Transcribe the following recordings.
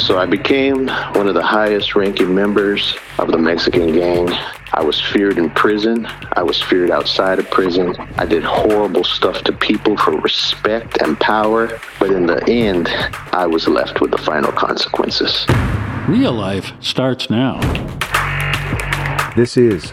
So I became one of the highest ranking members of the Mexican gang. I was feared in prison. I was feared outside of prison. I did horrible stuff to people for respect and power. But in the end, I was left with the final consequences. Real life starts now. This is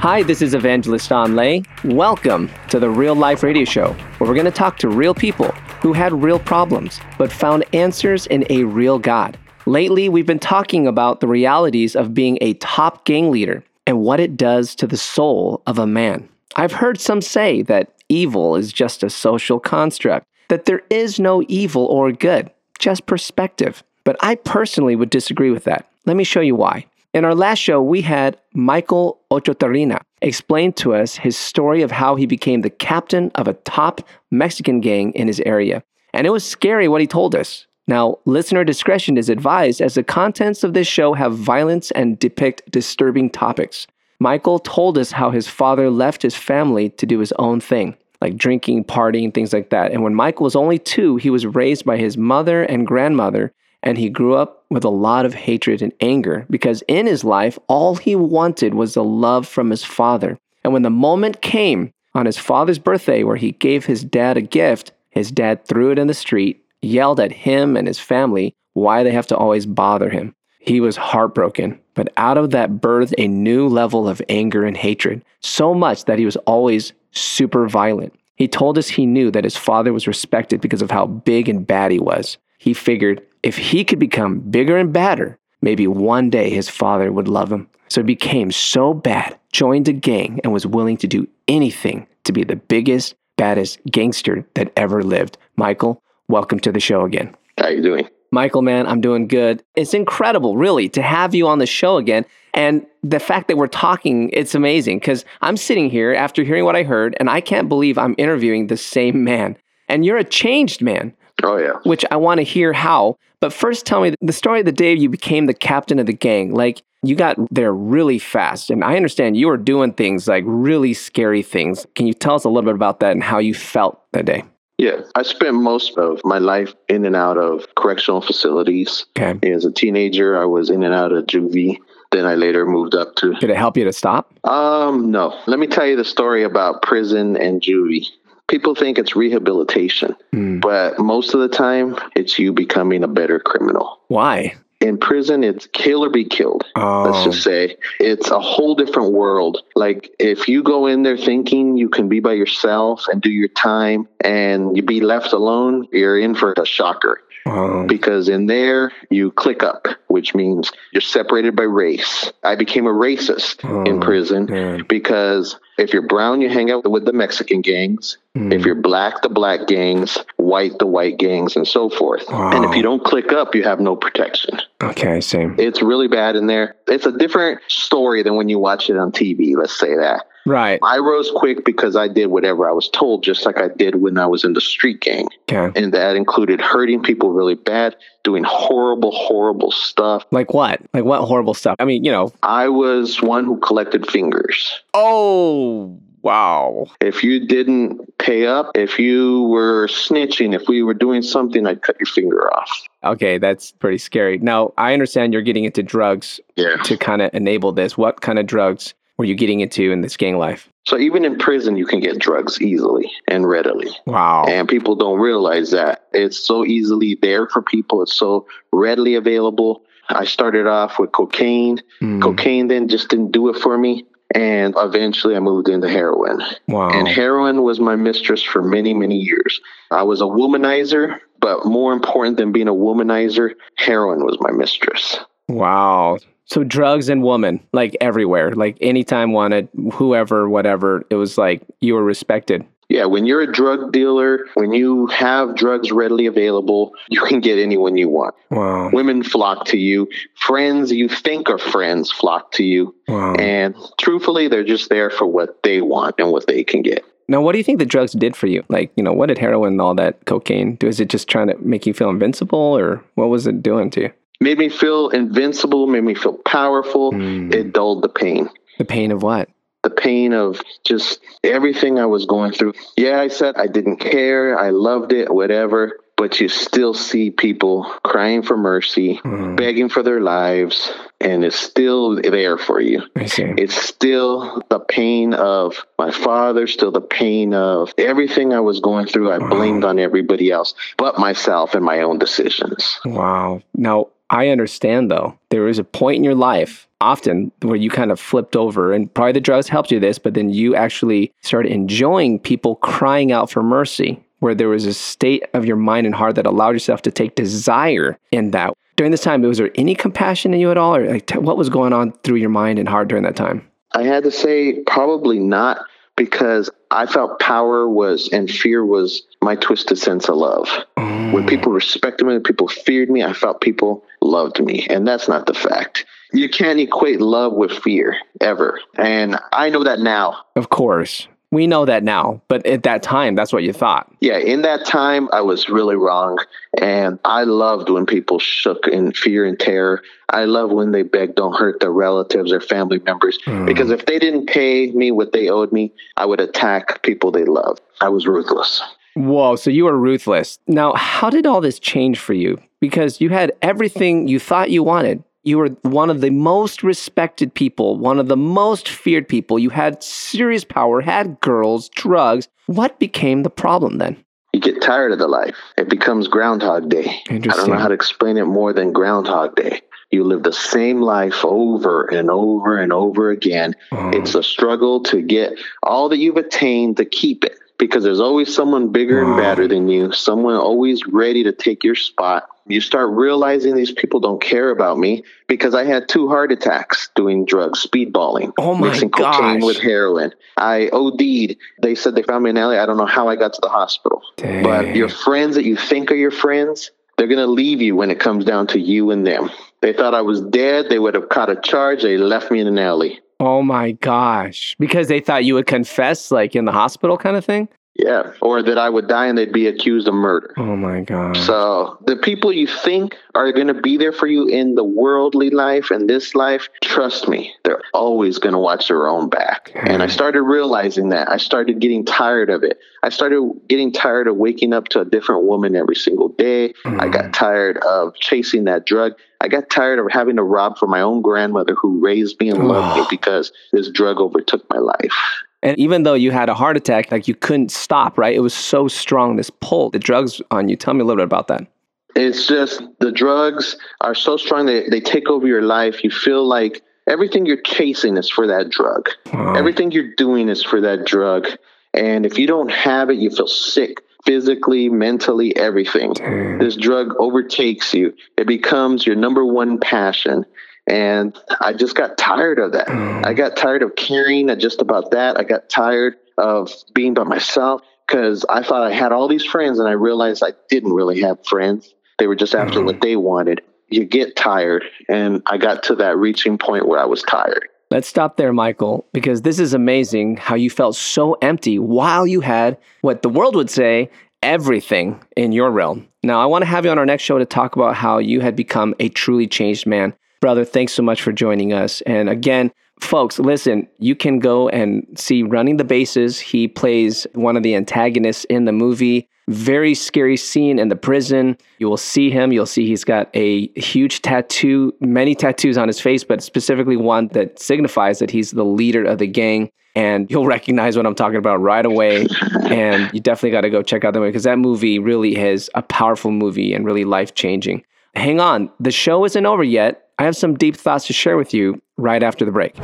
Hi, this is Evangelist Anh Le. Welcome to the Real Life Radio Show, where we're going to talk to real people who had real problems, but found answers in a real God. Lately, we've been talking about the realities of being a top gang leader and what it does to the soul of a man. I've heard some say that evil is just a social construct, that there is no evil or good, just perspective. But I personally would disagree with that. Let me show you why. In our last show, we had Michael Ochotorena explain to us his story of how he became the captain of a top Mexican gang in his area. And it was scary what he told us. Now, listener discretion is advised as the contents of this show have violence and depict disturbing topics. Michael told us how his father left his family to do his own thing, like drinking, partying, things like that. And when Michael was only two, he was raised by his mother and grandmother and he grew up with a lot of hatred and anger because in his life, all he wanted was the love from his father. And when the moment came on his father's birthday where he gave his dad a gift, his dad threw it in the street, yelled at him and his family why they have to always bother him. He was heartbroken, but out of that birthed a new level of anger and hatred, so much that he was always super violent. He told us he knew that his father was respected because of how big and bad he was. He figured if he could become bigger and badder, maybe one day his father would love him. So he became so bad, joined a gang, and was willing to do anything to be the biggest, baddest gangster that ever lived. Michael, welcome to the show again. How you doing? Michael, man, I'm doing good. It's incredible, really, to have you on the show again. And the fact that we're talking, it's amazing because I'm sitting here after hearing what I heard, and I can't believe I'm interviewing the same man. And you're a changed man. Oh, yeah. Which I want to hear how. But first, tell me the story of the day you became the captain of the gang. Like, you got there really fast. And I understand you were doing things like really scary things. Can you tell us a little bit about that and how you felt that day? Yeah, I spent most of my life in and out of correctional facilities. Okay. As a teenager, I was in and out of juvie. Then I later moved up to. Did it help you to stop? Um, no. Let me tell you the story about prison and juvie. People think it's rehabilitation, Mm. but most of the time, it's you becoming a better criminal. Why? In prison, it's kill or be killed. Oh. Let's just say it's a whole different world. Like if you go in there thinking you can be by yourself and do your time and you be left alone, you're in for a shocker. Oh. Because in there, you click up, which means you're separated by race. I became a racist in Oh, prison man. because if you're brown, you hang out with the Mexican gangs. Mm. If you're black, the black gangs, white, the white gangs, and so forth. And if you don't click up, you have no protection. Okay, same. It's really bad in there. It's a different story than when you watch it on TV, let's say that. Right. I rose quick because I did whatever I was told, just like I did when I was in the street gang. Okay. And that included hurting people really bad, doing horrible, horrible stuff. Like what? Like what horrible stuff? I mean, you know. I was one who collected fingers. Oh, wow. If you didn't pay up, if you were snitching, if we were doing something, I'd cut your finger off. Okay, that's pretty scary. Now, I understand you're getting into drugs Yeah. to kind of enable this. What kind of drugs were you getting into in this gang life? So even in prison, you can get drugs easily and readily. Wow. And people don't realize that. It's so easily there for people, it's so readily available. I started off with cocaine. Mm, Cocaine then just didn't do it for me. And eventually I moved into heroin. wow. And heroin was my mistress for many, many years. I was a womanizer, but more important than being a womanizer, heroin was my mistress. wow. So drugs and woman, like everywhere, like anytime wanted, whoever, whatever, it was like you were respected. Yeah, when you're a drug dealer, when you have drugs readily available, you can get anyone you want. Wow. Women flock to you. Friends you think are friends flock to you. Wow. And truthfully, they're just there for what they want and what they can get. Now, what do you think the drugs did for you? Like, you know, what did heroin and all that cocaine do? Is it just trying to make you feel invincible or what was it doing to you? Made me feel invincible, made me feel powerful. Mm. It dulled the pain. The pain of what? the pain of just everything I was going through. Yeah, I said I didn't care. I loved it, whatever. But you still see people crying for mercy, mm. begging for their lives, and it's still there for you. I see. It's still the pain of my father, still the pain of everything I was going through. I blamed on everybody else but myself and my own decisions. Wow. Now, I understand though. There was a point in your life, often, where you kind of flipped over, and probably the drugs helped you this, but then you actually started enjoying people crying out for mercy, where there was a state of your mind and heart that allowed yourself to take desire in that. During this time, was there any compassion in you at all, or like, what was going on through your mind and heart during that time? I had to say probably not because I felt power was and fear was my twisted sense of love. When mm. people respected me, when people feared me, I felt people loved me. And that's not the fact. You can't equate love with fear ever. And I know that now. Of course. We know that now, but at that time, that's what you thought. Yeah, in that time, I was really wrong. And I loved when people shook in fear and terror. I love when they begged, don't hurt their relatives or family members. Mm. Because if they didn't pay me what they owed me, I would attack people they loved. I was ruthless. Whoa, so you were ruthless. Now, how did all this change for you? Because you had everything you thought you wanted. You were one of the most respected people, one of the most feared people. You had serious power, had girls, drugs. What became the problem then? You get tired of the life. It becomes Groundhog Day. I don't know how to explain it more than Groundhog Day. You live the same life over and over and over again. Uh-huh. It's a struggle to get all that you've attained to keep it because there's always someone bigger and badder than you, someone always ready to take your spot. You start realizing these people don't care about me because I had two heart attacks doing drugs, speedballing, Oh my mixing cocaine with heroin. I OD'd. They said they found me in LA. I don't know how I got to the hospital. But your friends that you think are your friends, they're going to leave you when it comes down to you and them. They thought I was dead. They would have caught a charge. They left me in an alley. Oh my gosh. Because they thought you would confess, like in the hospital kind of thing? Yeah. Or that I would die and they'd be accused of murder. Oh my God. So the people you think are going to be there for you in the worldly life and this life, trust me, they're always going to watch their own back. And I started realizing that. I started getting tired of it. I started getting tired of waking up to a different woman every single day. I mm. got tired of chasing that drug. I got tired of having to rob from my own grandmother who raised me and loved me because this drug overtook my life. And even though you had a heart attack, like you couldn't stop, right? It was so strong, this pull, the drugs on you. Tell me a little bit about that. It's just the drugs are so strong that they take over your life. You feel like everything you're chasing is for that drug. Everything you're doing is for that drug. And if you don't have it, you feel sick physically, mentally, everything. This drug overtakes you. It becomes your number one passion. And I just got tired of that. Mm. I got tired of caring just about that. I got tired of being by myself because I thought I had all these friends and I realized I didn't really have friends. They were just after what mm. they wanted. You get tired. And I got to that reaching point where I was tired. Let's stop there, Michael, because this is amazing how you felt so empty while you had what the world would say everything in your realm. Now, I want to have you on our next show to talk about how you had become a truly changed man. Brother, thanks so much for joining us. And again, folks, listen, you can go and see Running the Bases. He plays one of the antagonists in the movie. Very scary scene in the prison. You will see him. You'll see he's got a huge tattoo, many tattoos on his face, but specifically one that signifies that he's the leader of the gang. And you'll recognize what I'm talking about right away. and you definitely got to go check out the movie because that movie really is a powerful movie and really life changing. Hang on, the show isn't over yet. I have some deep thoughts to share with you right after the break.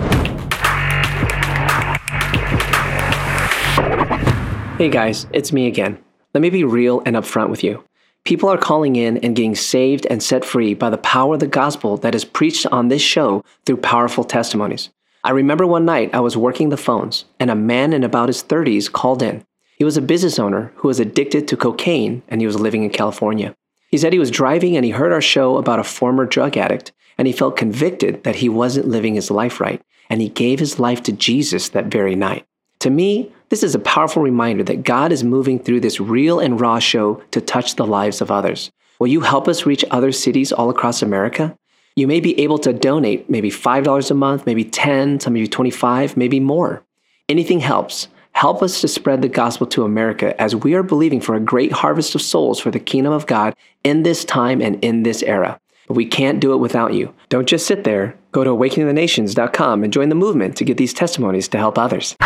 Hey guys, it's me again. Let me be real and upfront with you. People are calling in and getting saved and set free by the power of the gospel that is preached on this show through powerful testimonies. I remember one night I was working the phones and a man in about his 30s called in. He was a business owner who was addicted to cocaine and he was living in California. He said he was driving and he heard our show about a former drug addict and he felt convicted that he wasn't living his life right and he gave his life to Jesus that very night. To me, this is a powerful reminder that God is moving through this real and raw show to touch the lives of others. Will you help us reach other cities all across America? You may be able to donate maybe $5 a month, maybe 10, some maybe 25, maybe more. Anything helps. Help us to spread the gospel to America as we are believing for a great harvest of souls for the kingdom of God in this time and in this era. But we can't do it without you. Don't just sit there. Go to awakeningthenations.com and join the movement to get these testimonies to help others.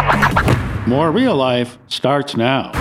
More real life starts now.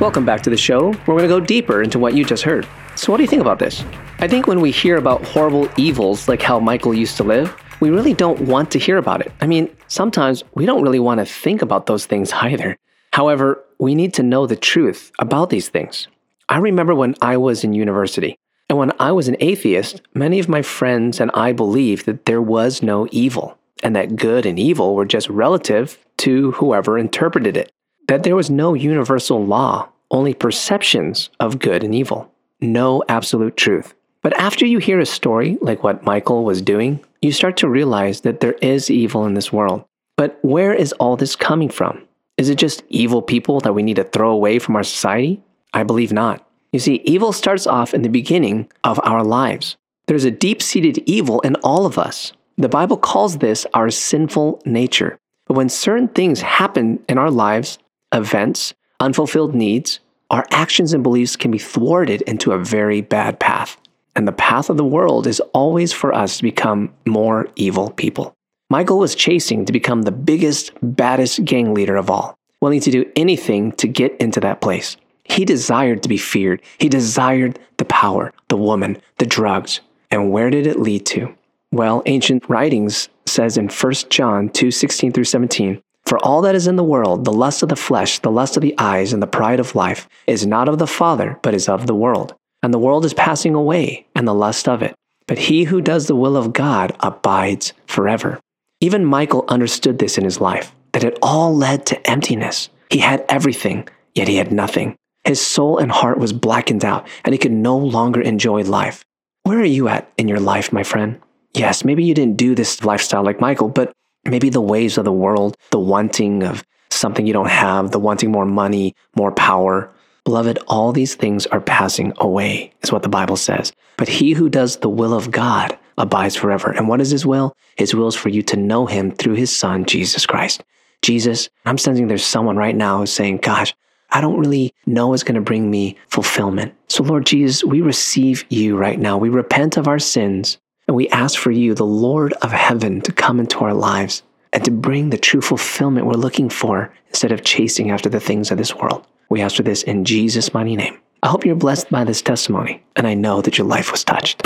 Welcome back to the show. We're going to go deeper into what you just heard. So, what do you think about this? I think when we hear about horrible evils like how Michael used to live, we really don't want to hear about it. I mean, sometimes we don't really want to think about those things either. However, we need to know the truth about these things. I remember when I was in university, and when I was an atheist, many of my friends and I believed that there was no evil, and that good and evil were just relative to whoever interpreted it, that there was no universal law, only perceptions of good and evil, no absolute truth. But after you hear a story like what Michael was doing, you start to realize that there is evil in this world. But where is all this coming from? Is it just evil people that we need to throw away from our society? I believe not. You see, evil starts off in the beginning of our lives. There's a deep seated evil in all of us. The Bible calls this our sinful nature. But when certain things happen in our lives, events, unfulfilled needs, our actions and beliefs can be thwarted into a very bad path. And the path of the world is always for us to become more evil people. Michael was chasing to become the biggest, baddest gang leader of all, willing to do anything to get into that place. He desired to be feared. He desired the power, the woman, the drugs. And where did it lead to? Well, ancient writings says in 1 John 2 16 through 17, For all that is in the world, the lust of the flesh, the lust of the eyes, and the pride of life, is not of the Father, but is of the world. And the world is passing away, and the lust of it. But he who does the will of God abides forever. Even Michael understood this in his life, that it all led to emptiness. He had everything, yet he had nothing. His soul and heart was blackened out, and he could no longer enjoy life. Where are you at in your life, my friend? Yes, maybe you didn't do this lifestyle like Michael, but maybe the ways of the world, the wanting of something you don't have, the wanting more money, more power. Beloved, all these things are passing away, is what the Bible says. But he who does the will of God abides forever. And what is his will? His will is for you to know him through his son, Jesus Christ. Jesus, I'm sensing there's someone right now who's saying, Gosh, I don't really know is going to bring me fulfillment. So, Lord Jesus, we receive you right now. We repent of our sins and we ask for you, the Lord of heaven, to come into our lives and to bring the true fulfillment we're looking for instead of chasing after the things of this world. We ask for this in Jesus' mighty name. I hope you're blessed by this testimony, and I know that your life was touched.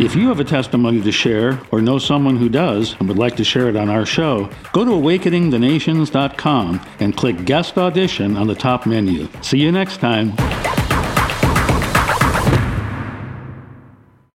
If you have a testimony to share or know someone who does and would like to share it on our show, go to awakeningthenations.com and click Guest Audition on the top menu. See you next time.